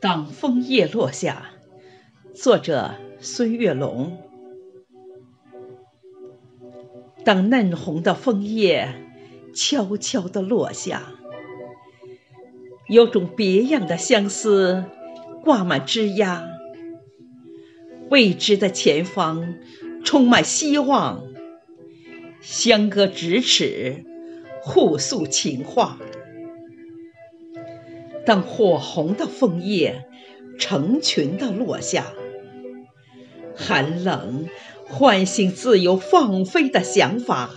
当枫叶落下，作者孙月龙。当嫩红的枫叶悄悄地落下，有种别样的相思挂满枝桠。未知的前方充满希望，相隔咫尺，互诉情话。当火红的枫叶成群的落下，寒冷唤醒自由放飞的想法，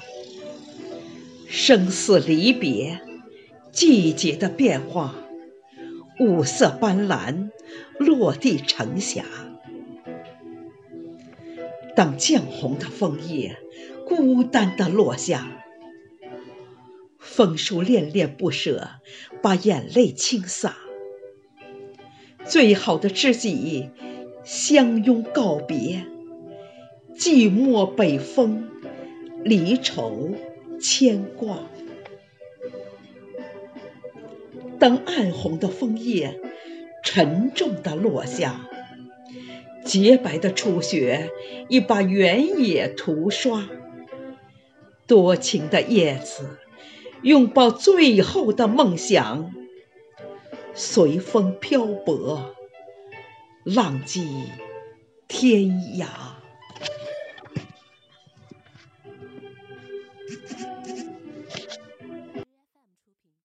生死离别，季节的变化，五色斑斓落地成霞。当绛红的枫叶孤单的落下。枫树恋恋不舍，把眼泪倾洒。最好的知己相拥告别，寂寞北风，离愁牵挂。当暗红的枫叶沉重的落下，洁白的初雪已把原野涂刷。多情的叶子。拥抱最后的梦想，随风漂泊，浪迹天涯。